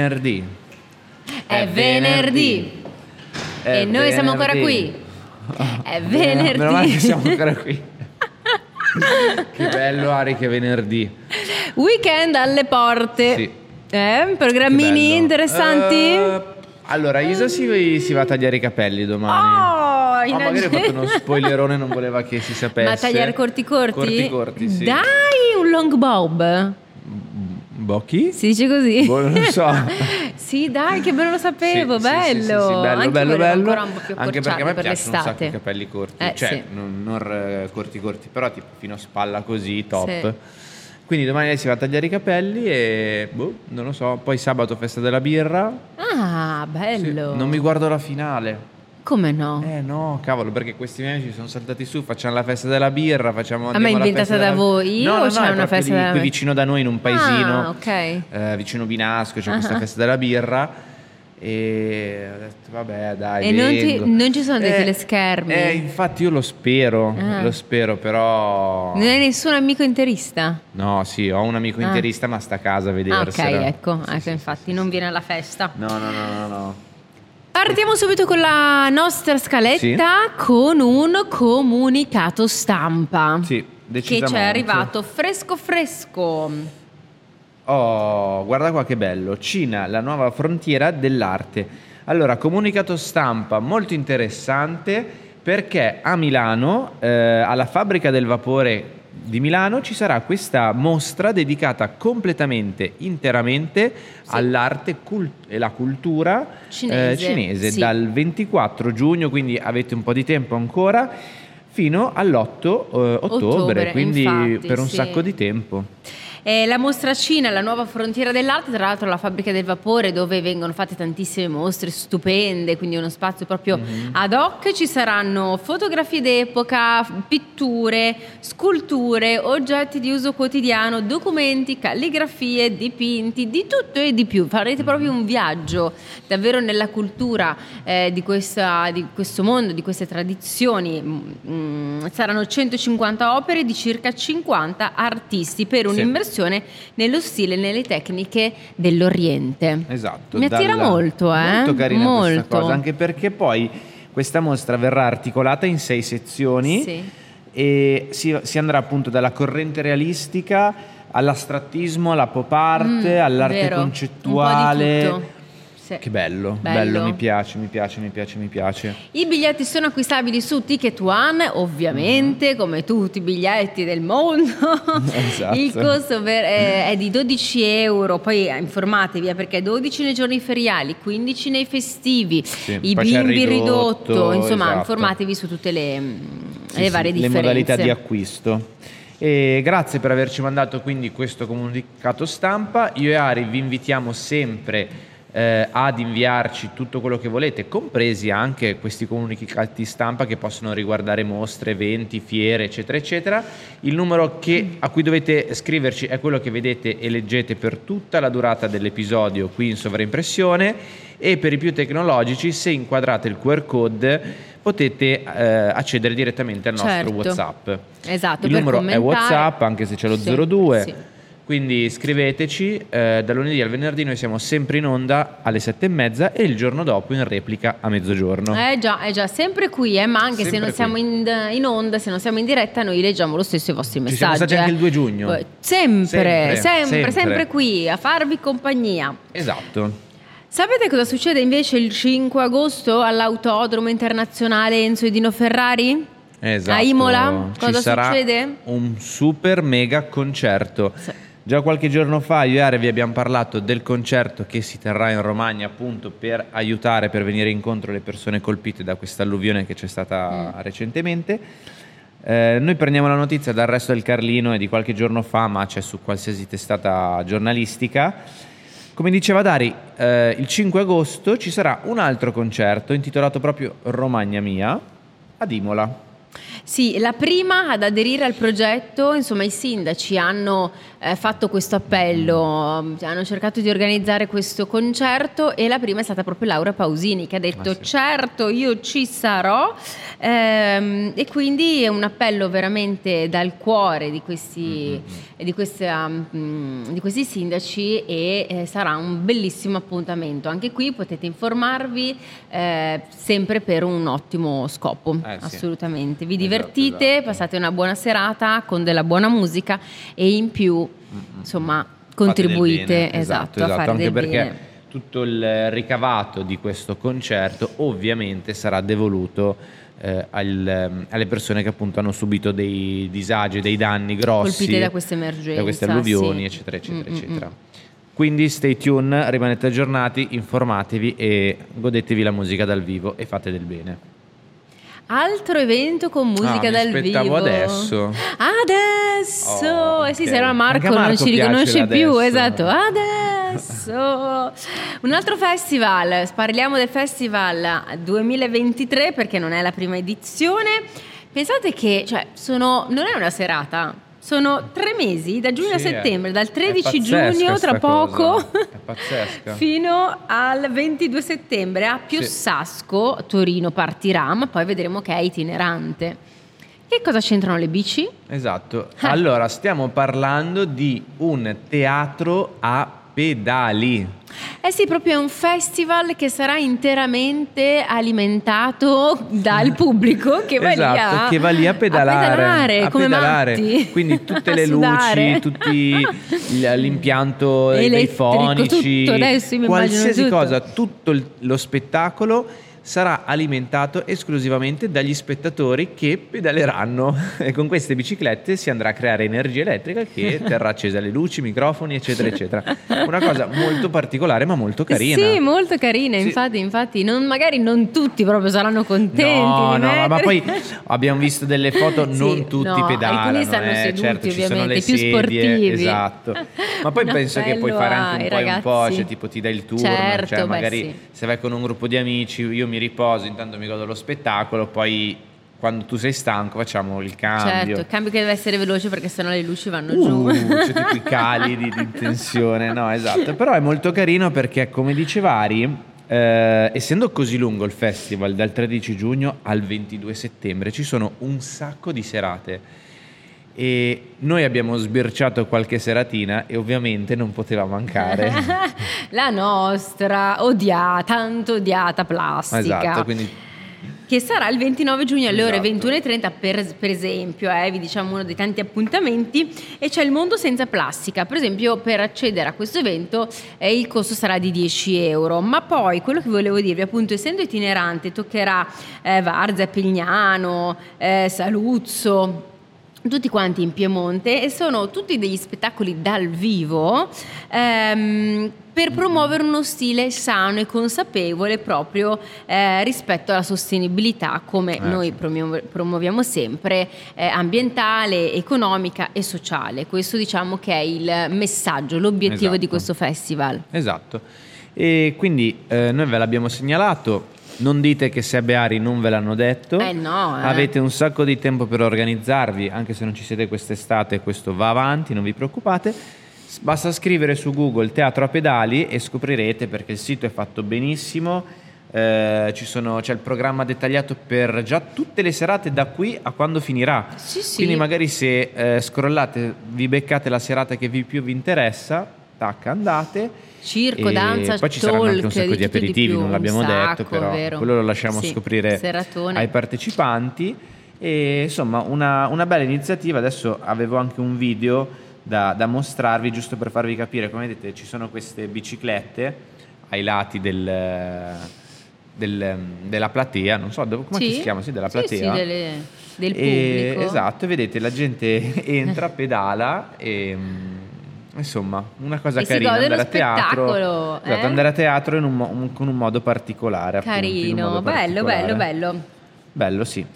È venerdì. È venerdì. È E noi siamo ancora venerdì. qui. È Meno- Meno male che venerdì. siamo ancora qui. che bello Ari che venerdì. Weekend alle porte. Sì. Eh, programmini interessanti? Eh, allora, Isa si, si va a tagliare i capelli domani. Oh, in Ah, magari agenda. fatto uno spoilerone, non voleva che si sapesse. Ma tagliare corti corti? Corti corti, sì. Dai, un long bob. Bocchi? Si dice così? Boh, non lo so. sì, dai, che bello lo sapevo, Sì, bello. sì, sì, bello, Anche bello, bello. Anche perché a me per piacciono un sacco i capelli corti. Eh, cioè, non, non, corti corti, però tipo fino a spalla così, top. Quindi domani lei si va a tagliare i capelli e boh, non lo so. Poi sabato festa della birra. Ah, bello. non mi guardo la finale. Come no? Eh no, cavolo, perché questi miei amici sono saltati su, facciamo la festa della birra, facciamo Ah, ma è inventata da della- voi No, o no, no, c'è è una festa di- da- qui vicino da noi in un paesino. Ah, ok. eh, vicino Binasco, c'è questa Ah. festa della birra e ho detto vabbè dai E non ti- non ci sono dei Eh, teleschermi? eh, infatti io lo spero Ah. lo spero però Non hai nessun amico interista? no sì ho un amico Ah. interista ma sta a casa a Ah, ok, vedersela ecco, Sì, ecco, sì, infatti sì, non viene alla festa. no no no no no Partiamo subito con la nostra scaletta con un comunicato stampa. Sì, Che ci è arrivato fresco fresco. Oh, guarda qua che bello. Cina, la nuova frontiera dell'arte. Allora, comunicato stampa molto interessante perché a Milano, eh, alla fabbrica del vapore di Milano, ci sarà questa mostra dedicata completamente, interamente all'arte cul- e la cultura Cinese, eh, cinese sì. dal 24 giugno, quindi avete un po' di tempo ancora, fino all'8 eh, ottobre, Ottobre, quindi infatti, per un sì. sacco di tempo. Eh, la mostra Cina, la nuova frontiera dell'arte, tra l'altro la fabbrica del vapore dove vengono fatte tantissime mostre stupende, quindi uno spazio proprio Mhm. ad hoc. Ci saranno fotografie d'epoca, pitture, sculture, oggetti di uso quotidiano, documenti, calligrafie, dipinti, di tutto e di più. Farete proprio un viaggio davvero nella cultura eh, di, questa- di questo mondo, di queste tradizioni. Mm, saranno 150 opere di circa 50 artisti per Sì. Un'immersione nello stile e nelle tecniche dell'Oriente. Esatto. Mi attira dalla- molto, eh? Molto carina questa Molto. cosa, anche perché poi questa mostra verrà articolata in sei sezioni Sì. e si, si andrà appunto dalla corrente realistica all'astrattismo, alla pop art, Mm, all'arte vero. concettuale. Sì. Che bello, Bello. bello, mi piace, mi piace, mi piace, mi piace. I biglietti sono acquistabili su Ticket One, ovviamente, come tutti i biglietti del mondo. Esatto. Il costo per- è, è di 12 euro, poi eh, informatevi eh, perché 12 nei giorni feriali, 15 nei festivi, i c'è il bimbi ridotto, ridotto, insomma esatto. informatevi su tutte le, mm, Sì, le sì, varie le differenze. modalità di acquisto. E grazie per averci mandato quindi questo comunicato stampa. Io e Ari vi invitiamo sempre eh, ad inviarci tutto quello che volete, compresi anche questi comunicati stampa che possono riguardare mostre, eventi, fiere, eccetera, eccetera. Il numero che- a cui dovete scriverci è quello che vedete e leggete per tutta la durata dell'episodio qui in sovraimpressione e per i più tecnologici, se inquadrate il QR code, potete eh, accedere direttamente al nostro Certo. WhatsApp. Esatto, Il numero è commentare. WhatsApp, anche se c'è lo Sì, 02. sì. Quindi scriveteci, eh, dal lunedì al venerdì noi siamo sempre in onda alle sette e mezza e il giorno dopo in replica a mezzogiorno. Eh già, è già sempre qui, eh, ma anche se Sempre non siamo qui. in, in onda, se non siamo in diretta, noi leggiamo lo stesso i vostri Ci messaggi. siamo stati anche eh. il 2 giugno. Eh, Sempre, Sempre, sempre, sempre, sempre. qui a farvi compagnia. Esatto. Sapete cosa succede invece il 5 agosto all'Autodromo Internazionale Enzo e Dino Ferrari? Esatto. A Imola? Ci Cosa sarà succede? Un super mega concerto. Sì. Già qualche giorno fa io e Are vi abbiamo parlato del concerto che si terrà in Romagna appunto per aiutare, per venire incontro alle persone colpite da questa alluvione che c'è stata Mm. recentemente. Eh, noi prendiamo la notizia dal resto del Carlino e di qualche giorno fa, ma c'è su qualsiasi testata giornalistica. Come diceva Dari, eh, il 5 agosto ci sarà un altro concerto intitolato proprio Romagna Mia ad Imola. Sì, la prima ad aderire al progetto, insomma i sindaci hanno eh, fatto questo appello, mm, hanno cercato di organizzare questo concerto e la prima è stata proprio Laura Pausini che ha detto ah, sì. certo io ci sarò ehm, e quindi è un appello veramente dal cuore di questi, mm-hmm. di questa, um, di questi sindaci e eh, sarà un bellissimo appuntamento. Anche qui potete informarvi eh, sempre per un ottimo scopo, eh, assolutamente. Vi divertite divertite, esatto, passate una buona serata con della buona musica e in più, insomma, contribuite esatto, esatto, a fare anche perché bene. tutto il ricavato di questo concerto ovviamente sarà devoluto eh, al, ehm, alle persone che appunto hanno subito dei disagi, dei danni grossi colpite da queste emergenze, da queste alluvioni, sì. eccetera, eccetera, mm, eccetera. Mm. Quindi stay tuned, rimanete aggiornati, informatevi e godetevi la musica dal vivo e fate del bene. Altro evento con musica ah, dal vivo. adesso. Adesso! Oh, eh sì, se era Marco, Marco non ci riconosce più, esatto. Adesso! Un altro festival, parliamo del festival 2023 perché non è la prima edizione. Pensate che, cioè, sono, non è una serata, sono tre mesi, da giugno sì, a settembre, dal 13 giugno tra poco fino al 22 settembre a Piossasco, sì. Torino partirà, ma poi vedremo che è itinerante. Che cosa c'entrano le bici? Esatto, ah. allora stiamo parlando di un teatro a pedali. Eh sì, proprio è un festival che sarà interamente alimentato dal pubblico che va, esatto, lì, a, che va lì a pedalare. A pedalare, a come pedalare. Quindi tutte le luci, tutti l'impianto Elettrico, dei fonici, tutto, adesso qualsiasi tutto. cosa, tutto lo spettacolo sarà alimentato esclusivamente dagli spettatori che pedaleranno e con queste biciclette si andrà a creare energia elettrica che terrà accesa le luci, microfoni, eccetera, eccetera. Una cosa molto particolare ma molto carina. Sì, molto carina, sì. infatti, infatti non, magari non tutti proprio saranno contenti. No, no, ma poi abbiamo visto delle foto, non sì, tutti no, pedalano. Alcuni stanno eh, seduti, certo, ovviamente, più sedie, sportivi. Esatto. Ma poi penso che puoi fare anche un po' un po', cioè tipo ti dai il turno, certo, cioè magari sì. se vai con un gruppo di amici, io mi riposo, intanto mi godo lo spettacolo, poi quando tu sei stanco facciamo il cambio. Certo, il cambio che deve essere veloce perché sennò le luci vanno uh, giù. C'è tipo i cali di, di tensione, no esatto. Però è molto carino perché come dice Vari, eh, essendo così lungo il festival dal 13 giugno al 22 settembre ci sono un sacco di serate e noi abbiamo sbirciato qualche seratina e ovviamente non poteva mancare la nostra odiata, tanto odiata plastica. Esatto, quindi che sarà il 29 giugno alle esatto. ore 21.30 per, per esempio, eh, vi diciamo uno dei tanti appuntamenti, e c'è il mondo senza plastica. Per esempio, per accedere a questo evento eh, il costo sarà di 10 euro, ma poi quello che volevo dirvi, appunto, essendo itinerante, toccherà eh, Varza, Pignano, eh, Saluzzo, tutti quanti in Piemonte e sono tutti degli spettacoli dal vivo ehm, per promuovere uno stile sano e consapevole proprio eh, rispetto alla sostenibilità come eh. noi promuoviamo sempre eh, ambientale, economica e sociale. Questo diciamo che è il messaggio, l'obiettivo esatto. di questo festival. Esatto. E quindi eh, noi ve l'abbiamo segnalato, non dite che se Beari non ve l'hanno detto. Eh no, eh. Avete un sacco di tempo per organizzarvi, anche se non ci siete quest'estate, questo va avanti, non vi preoccupate. Basta scrivere su Google Teatro a pedali e scoprirete perché il sito è fatto benissimo. Eh, sono, c'è il programma dettagliato per già tutte le serate da qui a quando finirà. Sì, sì. Quindi magari se eh, scrollate vi beccate la serata che vi più vi interessa, tac, andate Circo, e danza, poi ci saranno anche un sacco di, di aperitivi, non l'abbiamo sacco, detto, però vero. quello lo lasciamo sì, scoprire seratone. ai partecipanti. E insomma, una, una, bella iniziativa. Adesso avevo anche un video da, da, mostrarvi, giusto per farvi capire. Come vedete, ci sono queste biciclette ai lati del, del, della platea, non so come sì? si chiama, sì, della platea. Sì, sì, delle, del e, pubblico. Esatto, vedete, la gente entra, pedala e insomma, una cosa e carina andare a teatro. Eh? Esatto, andare a teatro un, un, con un modo particolare. Carino, appunto, modo bello, particolare. bello, bello. Bello, sì.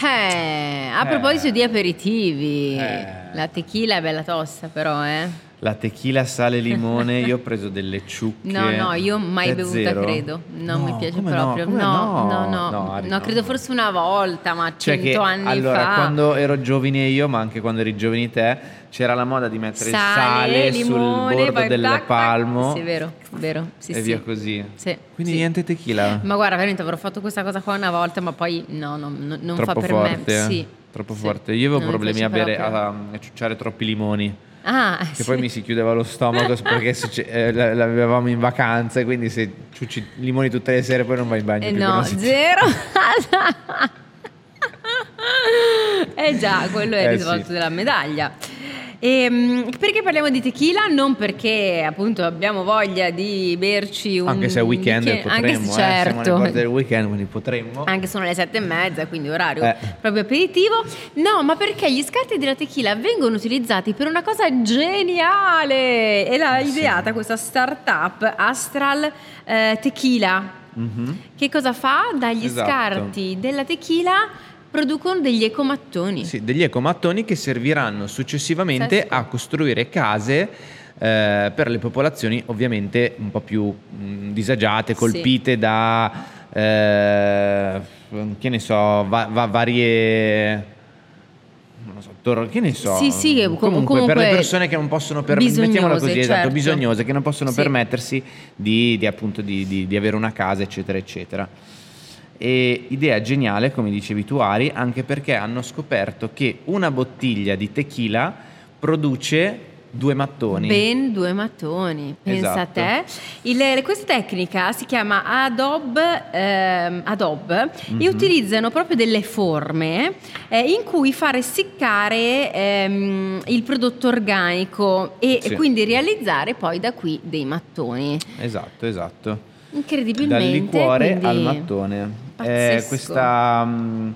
Eh, a proposito di aperitivi, eh. la tequila è bella tosta però, eh. La tequila, sale, limone, io ho preso delle ciucche. No, no, io mai bevuta, zero. credo. Non No, mi piace come no? proprio. Come no, no? no, no, No, Ari, no, credo forse una volta, ma Cioè cento che anni allora, fa. quando ero giovane io, ma anche quando eri giovane te, c'era la moda di mettere Sale, il sale limone, sul bordo del tac, tac. palmo Sì, vero, vero. Sì, e sì. via così. Sì, Quindi sì. niente tequila. Ma guarda, veramente avrò fatto questa cosa qua una volta, ma poi no, no, no, non fa Troppo per forte. me. eh? Sì. Troppo sì. forte. Io avevo problemi a bere, proprio. a, a ciucciare troppi limoni. Ah, Che sì. poi mi si chiudeva lo stomaco perché eh, l'avevamo in vacanza e quindi se ciucci limoni tutte le sere poi non vai in bagno Eh, no, zero. eh già, quello è il Eh, risvolto sì. della medaglia. Ehm, perché parliamo di tequila? Non perché appunto abbiamo voglia di berci un Anche se è weekend bicchiere- potremmo, anche se eh, siamo alle certo. porte del weekend quindi potremmo. Anche sono le sette e mezza, quindi orario Eh. proprio aperitivo. No, ma perché gli scarti della tequila vengono utilizzati per una cosa geniale. E l'ha Sì. ideata questa startup Astral eh, Tequila. Mhm. Che cosa fa? Dagli Esatto. scarti della tequila producono degli ecomattoni. Sì, degli ecomattoni che serviranno successivamente Pazzesco. a costruire case eh, per le popolazioni ovviamente un po' più mh, disagiate, Sì. colpite da, eh, che ne so, va- va- varie... Non lo so, tor- che ne so. Sì, sì, che com- comunque, per le comunque persone che non possono permettersi, così, esatto, certo. bisognose, che non possono Sì. permettersi di, di, appunto, di- di avere una casa, eccetera, eccetera. E idea geniale, come dicevi tu Ari, anche perché hanno scoperto che una bottiglia di tequila produce due mattoni. Ben due mattoni, pensa a Esatto. te. Il- questa tecnica si chiama Adobe, ehm, Adobe Mhm. e utilizzano proprio delle forme eh, in cui far essiccare ehm, il prodotto organico e Sì. quindi realizzare poi da qui dei mattoni. Esatto, esatto. Incredibilmente. Dal liquore quindi- al mattone. Eh, questa, mm,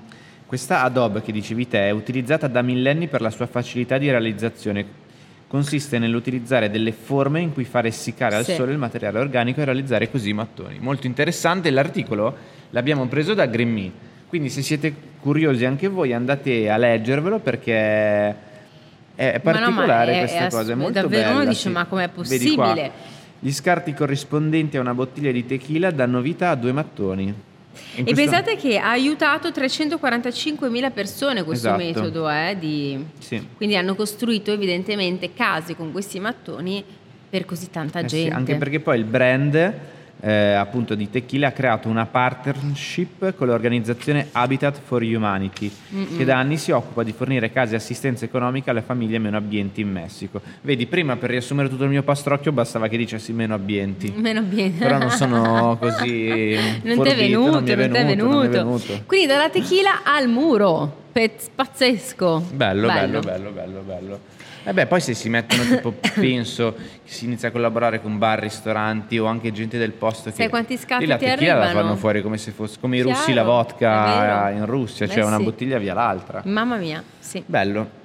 questa Adobe che dicevi te è utilizzata da millenni per la sua facilità di realizzazione. Consiste nell'utilizzare delle forme in cui far essiccare al Sì. sole il materiale organico e realizzare così i mattoni. Molto interessante, l'articolo l'abbiamo preso da Green quindi se siete curiosi anche voi andate a leggervelo perché è Ma no, ma particolare è- questa è cosa, è molto davvero bella. uno dice, sì. "Ma com'è possibile?" Gli scarti corrispondenti a una bottiglia di tequila danno vita a due mattoni. In E pensate che ha aiutato 345.000 persone questo Esatto. metodo, eh, di... Sì. quindi hanno costruito evidentemente case con questi mattoni per così tanta Eh sì, gente. anche perché poi il brand eh, appunto di tequila ha creato una partnership con l'organizzazione Habitat for Humanity Mm-mm. che da anni si occupa di fornire case e assistenza economica alle famiglie meno abbienti in Messico. Vedi, prima per riassumere tutto il mio pastrocchio bastava che dicessi meno abbienti. Meno bene. Però non sono così Non ti è venuto, non è non è venuto, non mi è venuto. venuto. Quindi dalla tequila al muro. Pezz- pazzesco. Bello, bello, bello, bello, bello. E beh, poi se si mettono tipo, penso, si inizia a collaborare con bar, ristoranti o anche gente del posto che... Sai quanti scatti la tequila la fanno fuori come se fosse... come i russi la vodka in Russia, Beh, cioè una sì. bottiglia via l'altra. Mamma mia, sì. Bello.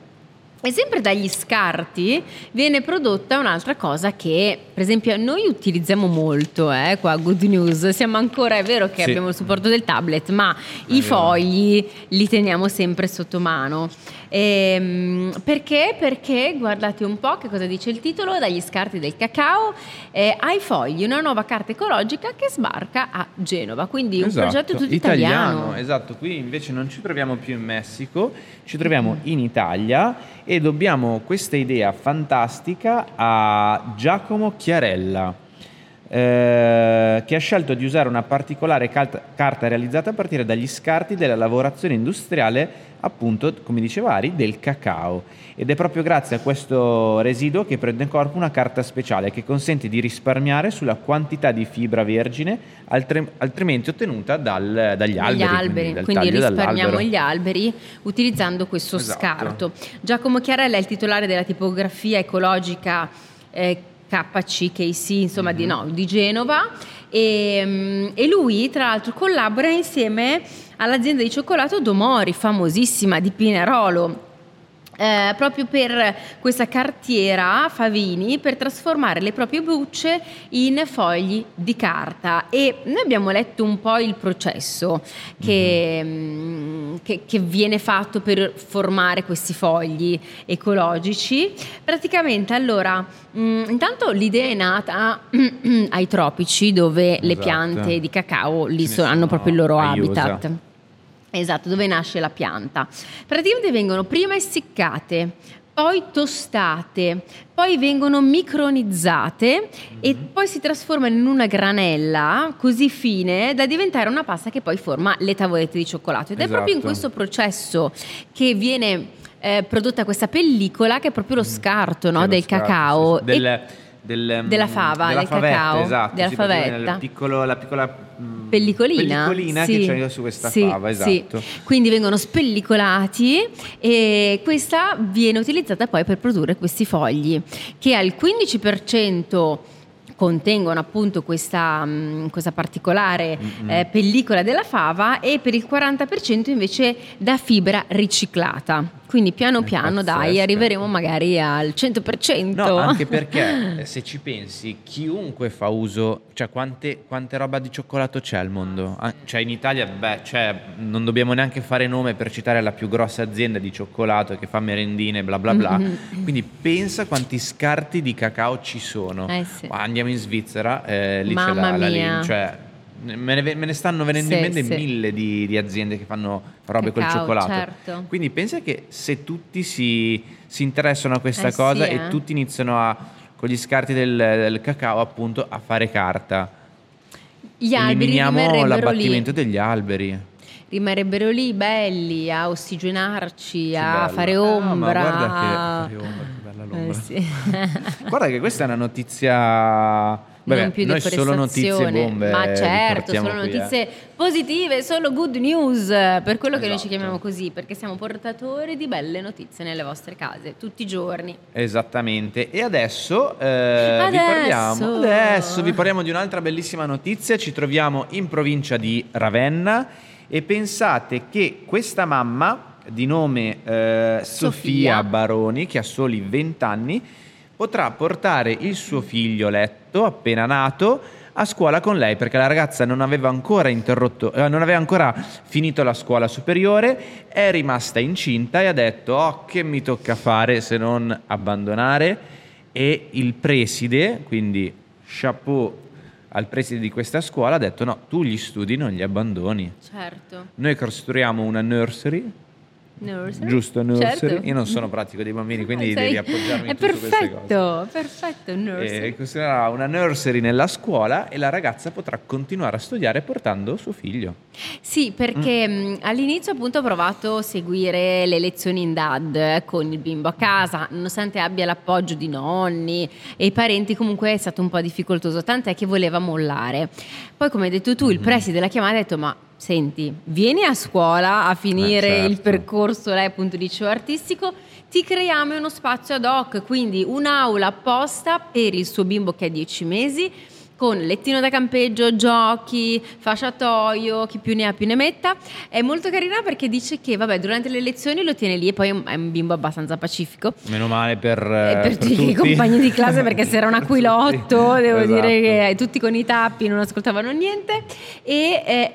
E sempre dagli scarti viene prodotta un'altra cosa che, per esempio, noi utilizziamo molto, eh, qua Good News, siamo ancora, è vero che Sì. abbiamo il supporto del tablet, ma È i vero. fogli li teniamo sempre sotto mano. Ehm, perché? Perché, guardate un po' che cosa dice il titolo, dagli scarti del cacao eh, ai fogli, una nuova carta ecologica che sbarca a Genova, quindi un Esatto, progetto tutto italiano. Esatto, qui invece non ci troviamo più in Messico, ci troviamo in Italia e dobbiamo questa idea fantastica a Giacomo Chiarella. Eh, che ha scelto di usare una particolare calta- carta realizzata a partire dagli scarti della lavorazione industriale, appunto, come diceva Ari, del cacao. Ed è proprio grazie a questo residuo che prende in corpo una carta speciale che consente di risparmiare sulla quantità di fibra vergine altre- altrimenti ottenuta dal- dagli alberi. alberi, quindi taglio risparmiamo gli alberi utilizzando questo Esatto. scarto. Giacomo Chiarella è il titolare della tipografia ecologica eh, KCKC, insomma di, Mhm. no, di Genova e, mm, e lui tra l'altro collabora insieme all'azienda di cioccolato Domori, famosissima di Pinerolo. eh, proprio per questa cartiera Favini per trasformare le proprie bucce in fogli di carta e noi abbiamo letto un po' il processo che, mm, che, che viene fatto per formare questi fogli ecologici. Praticamente allora, mh, intanto l'idea è nata ai tropici dove le Esatto. piante di cacao lì so- hanno proprio il loro a habitat. Esatto, dove nasce la pianta. Praticamente vengono prima essiccate, poi tostate, poi vengono micronizzate e Mhm. poi si trasformano in una granella così fine da diventare una pasta che poi forma le tavolette di cioccolato. Ed è proprio in Esatto. questo processo che viene eh, prodotta questa pellicola che è proprio lo scarto no, del scarto, cacao. sì, sì. E- Del- del, Della mm, fava, della del favetta, cacao, esatto, della sì, favetta. piccolo- la piccola mm, pellicolina, pellicolina sì, che c'è su questa sì, fava, sì. esatto. Quindi vengono spellicolati e questa viene utilizzata poi per produrre questi fogli che al 15% contengono appunto questa, mh, questa particolare Mm-mm. eh, pellicola della fava e per il 40% invece da fibra riciclata. Quindi piano piano dai arriveremo magari al 100%. No, anche perché eh, se ci pensi, chiunque fa uso, cioè quante, quante roba di cioccolato c'è al mondo? Ah, Cioè in Italia, beh, cioè, non dobbiamo neanche fare nome per citare la più grossa azienda di cioccolato che fa merendine, bla bla bla. Mhm. Quindi pensa quanti scarti di cacao ci sono. Eh sì. Ma Andiamo in Svizzera, eh, lì c'è Mamma la, la mia. linea, cioè me ne, me ne stanno venendo in Sì, mente sì. mille di, di aziende che fanno robe col cioccolato. certo. Quindi pensa che se tutti si, si interessano a questa Eh sì, cosa eh. e tutti iniziano a, con gli scarti del, del cacao appunto a fare carta, Gli eliminiamo rimarrebbero lì. l'abbattimento degli alberi. rimarrebbero lì belli a ossigenarci, a bello. fare Ah, ombra. ma guarda che fare ombra, che bella l'ombra. Eh sì. Guarda che questa è una notizia Vabbè, non più noi solo notizie bombe ma vi certo, solo qui, eh. notizie positive, solo good news, per quello che noi ci Esatto. chiamiamo così, perché siamo portatori di belle notizie nelle vostre case, tutti i giorni. Esattamente. E adesso, eh, vi Adesso. parliamo adesso vi parliamo di un'altra bellissima notizia. Ci troviamo in provincia di Ravenna e pensate che questa mamma di nome eh, Sofia. Sofia. Baroni, che ha soli 20 anni, potrà portare il suo figlioletto appena nato a scuola con lei perché la ragazza non aveva ancora interrotto, eh, non aveva ancora finito la scuola superiore, è rimasta incinta e ha detto "Oh, che mi tocca fare se non abbandonare?" E il preside, quindi chapeau al preside di questa scuola ha detto "No, tu gli studi non li abbandoni. Certo. Noi costruiamo una nursery Nursery? Giusto, nursery. Certo. Io non sono pratico dei bambini, quindi Sei- devi appoggiarmi È perfetto, perfetto, nursery. E costruirà una nursery nella scuola e la ragazza potrà continuare a studiare portando suo figlio. Sì, perché Mm. mh, all'inizio appunto ho provato a seguire le lezioni in DAD eh, con il bimbo a casa, nonostante abbia l'appoggio di nonni e i parenti, comunque è stato un po' difficoltoso, tant'è che voleva mollare. Poi come hai detto tu, Mm-hmm. il preside della chiamata ha detto ma senti, vieni a scuola a finire Eh, certo. il percorso, lei appunto di liceo artistico, ti creiamo uno spazio ad hoc, quindi un'aula apposta per il suo bimbo che ha 10 mesi con lettino da campeggio, giochi, fasciatoio, chi più ne ha più ne metta. È molto carina perché dice che vabbè, durante le lezioni lo tiene lì e poi è un, bimbo abbastanza pacifico. Meno male per, E eh, per, tutti tutti i compagni di classe perché se era un Per aquilotto devo dire Esatto. che tutti con i tappi non ascoltavano niente e eh,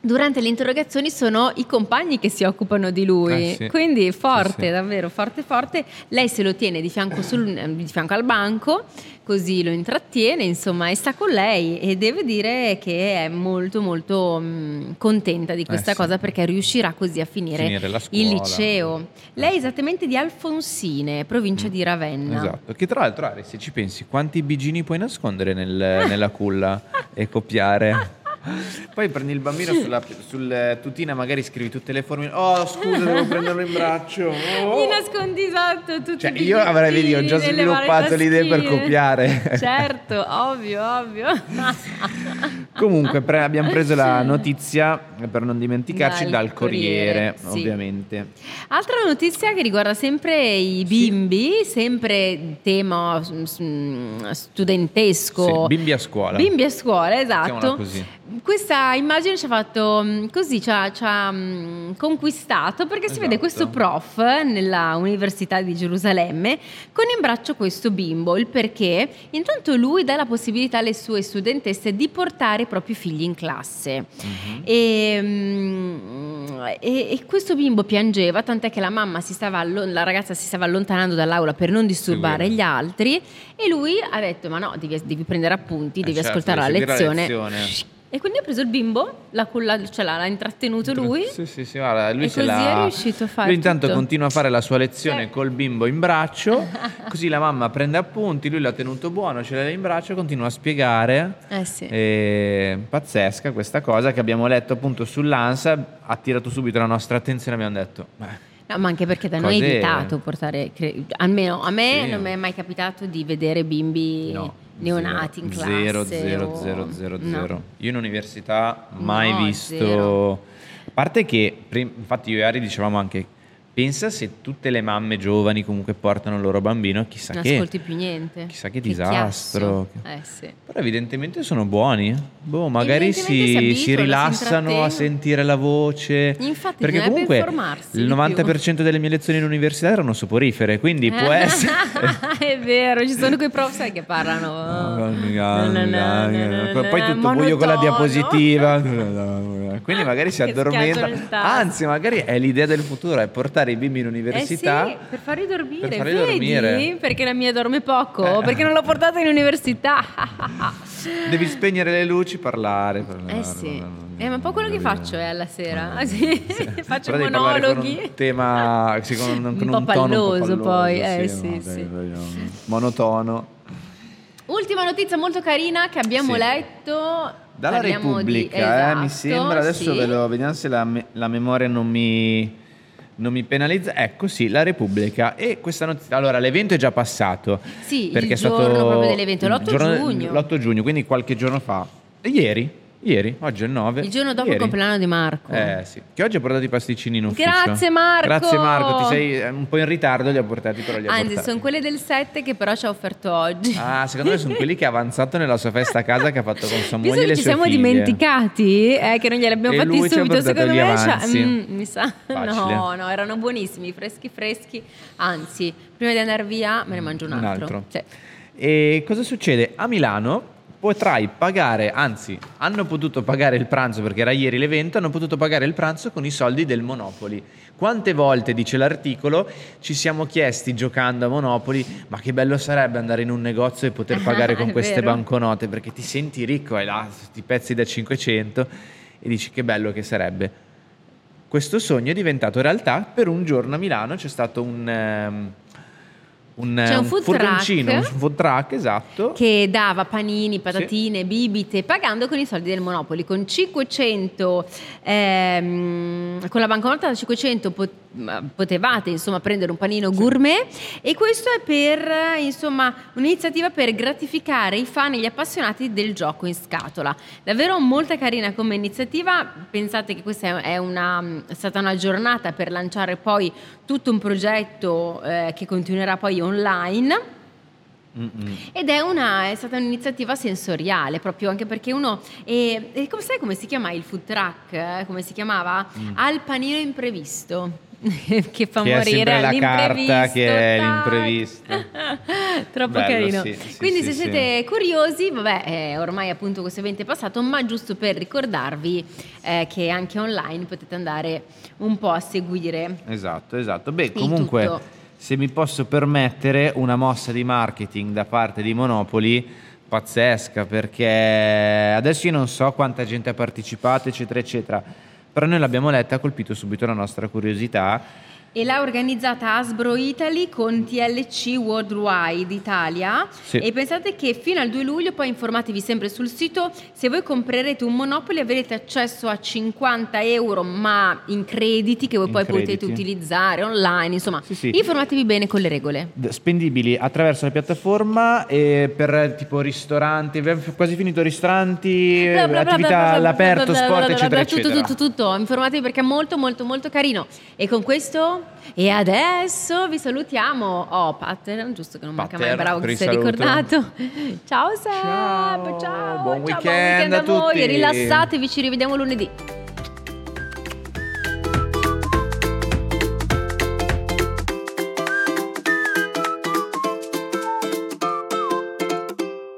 durante le interrogazioni sono i compagni che si occupano di lui. Eh sì. quindi forte Sì, sì. davvero forte forte. Lei se lo tiene di fianco, sul- eh, di fianco al banco così lo intrattiene insomma e sta con lei e deve dire che è molto molto mh, contenta di questa Eh cosa perché riuscirà così a finire, Finire il liceo. Lei è esattamente di Alfonsine provincia di Ravenna. Esatto, che tra l'altro Ari, se ci pensi, quanti bigini puoi nascondere nel- nella culla e copiare? Poi prendi il bambino sulla sul tutina, magari scrivi tutte le formule. Oh, scusa, devo prenderlo in braccio. Oh. Gli nascondi esatto tutti Cioè, io avrei vedi, ho già sviluppato l'idea per copiare. Certo, ovvio, ovvio. Comunque pre- abbiamo preso la notizia, per non dimenticarci, Dal dal, Corriere, Corriere, sì. ovviamente. Altra notizia che riguarda sempre i bimbi, sempre tema mm, studentesco. Sì, bimbi a scuola. Bimbi a scuola, esatto. così. Questa immagine ci ha fatto mm, così, ci ha, ci ha, mm, conquistato perché si vede Esatto. questo prof nella Università di Gerusalemme con in braccio questo bimbo. Il perché? Intanto lui dà la possibilità alle sue studentesse di portare i propri figli in classe. Mhm. E, mm, e- e questo bimbo piangeva, tant'è che la mamma si stava la ragazza si stava allontanando dall'aula per non disturbare Seguire. gli altri e lui ha detto ma no, devi, devi prendere appunti, Eh, devi certo, ascoltare la devi la lezione. lezione. E quindi ha preso il bimbo, l'ha, culla- cioè l'ha, l'ha intrattenuto lui. Sì, sì, sì, guarda, lui E così l'ha- è riuscito a fare Lui intanto tutto. continua a fare la sua lezione Sì. col bimbo in braccio, così la mamma prende appunti, lui l'ha tenuto buono, ce l'ha in braccio, continua a spiegare. Eh sì. E pazzesca questa cosa che abbiamo letto appunto sull'ANSA, ha tirato subito la nostra attenzione abbiamo detto, beh, No, ma anche perché da noi è vietato portare, almeno a me Sì. non mi è mai capitato di vedere bimbi no, neonati in classe. zero, zero, zero, zero, zero. Io in università mai visto... A parte che, infatti io e Ari dicevamo anche, pensa se tutte le mamme giovani comunque portano il loro bambino, chissà Non che... ascolti più niente. Chissà che disastro. chiasso. Eh sì. Però evidentemente sono buoni. Boh, magari si, si abituano, si si rilassano a intrattengono. sentire la voce. Infatti Perché comunque il di 90% delle mie lezioni in università erano soporifere, quindi può essere... è vero, ci sono quei prof sai, che parlano. Poi tutto buio con la diapositiva. Quindi magari si addormenta. Anzi, magari è l'idea del futuro, è portare i bimbi in Eh università. sì, per farli dormire, per farli vedi? dormire. Perché la mia dorme poco, Eh. perché non l'ho portata in università. Devi spegnere le luci, parlare. parlare, Eh sì, parlare. eh, ma un po' quello che faccio è alla sera, Sì, faccio Però parlare con monologhi. un tema sì, con, con Un un po' tono un po' palloso poi, eh, sì, sì. monotono. Ultima notizia molto carina che abbiamo Sì. letto Dalla parliamo di- Repubblica, eh, mi esatto, sembra, adesso sì. ve lo vediamo se la, me- la memoria non mi, non mi penalizza. Ecco sì, la Repubblica. E questa notizia, allora l'evento è già passato. Sì, il perché è stato giorno proprio dell'evento, il l'8 giorno- giugno. L'8 giugno, quindi qualche giorno fa. Ieri, ieri, oggi è il 9. Il giorno dopo ieri. il compleanno di Marco. Eh sì, che oggi ha portato i pasticcini in ufficio. Grazie, Marco! Grazie Marco, ti sei eh, un po' in ritardo, li ha portati però li ha Anzi, portati. sono quelle del 7 che però ci ha offerto oggi. Ah, secondo me sono quelli che ha avanzato nella sua festa a casa che ha fatto con sua moglie Visto e che le ci sue siamo figlie. dimenticati, eh, che non glieli abbiamo E fatti subito, secondo me avanzi. mm, mi sa, Facile. no, no, erano buonissimi, freschi freschi. Anzi, prima di andare via me ne mangio un Un altro. altro. Sì. E cosa succede? A Milano potrai pagare, anzi, hanno potuto pagare il pranzo perché era ieri l'evento, hanno potuto pagare il pranzo con i soldi del Monopoli. Quante volte, dice l'articolo, ci siamo chiesti giocando a Monopoli, ma che bello sarebbe andare in un negozio e poter pagare con queste vero. banconote perché ti senti ricco, hai là questi pezzi da 500 e dici che bello che sarebbe. Questo sogno è diventato realtà per un giorno a Milano, c'è stato un... ehm, un, C'è un food furgoncino, truck. un food truck, esatto. Che dava panini, patatine, bibite, pagando con i soldi del Monopoli. Con 500, ehm, con la banconota da 500 pot- potevate insomma prendere un panino gourmet e questo è per insomma un'iniziativa per gratificare i fan e gli appassionati del gioco in scatola. Davvero molta carina come iniziativa. Pensate che questa è, una, è stata una giornata per lanciare poi tutto un progetto eh, che continuerà poi online. Mm-mm. Ed è, una, è stata un'iniziativa sensoriale, proprio anche perché uno. E, e come sai come si chiama il food truck? eh? Come si chiamava? Al panino imprevisto. che fa Mm. Che morire la carta che è tac. l'imprevisto. Troppo Bello, carino. sì, sì, Quindi, sì, se siete curiosi, vabbè, eh, ormai appunto questo evento è passato, ma giusto per ricordarvi eh, che anche online potete andare un po' a seguire. Esatto, esatto. Beh, comunque, tutto. Se mi posso permettere, una mossa di marketing da parte di Monopoli pazzesca, perché adesso io non so quanta gente ha partecipato, eccetera, eccetera, però noi l'abbiamo letta, ha colpito subito la nostra curiosità. E l'ha organizzata Hasbro Italy con TLC Worldwide Italia. Sì. E pensate che fino al 2 luglio, poi informatevi sempre sul sito, se voi comprerete un Monopoly avrete accesso a 50 euro, ma in crediti che voi In poi crediti. potete utilizzare online. Insomma, Sì, sì. informatevi bene con le regole. Spendibili attraverso la piattaforma e per tipo ristoranti, abbiamo quasi finito ristoranti, Bla, attività bla, all'aperto, sport, eccetera, tutto, eccetera. tutto, tutto. Informatevi perché è molto, molto, molto carino. E con questo E adesso vi salutiamo. Oh, pattern, giusto che non manca mai, Pattern, bravo che sei ricordato. Ciao Seb, Ciao, ciao, buon ciao, weekend a voi, tutti. rilassatevi, ci rivediamo lunedì.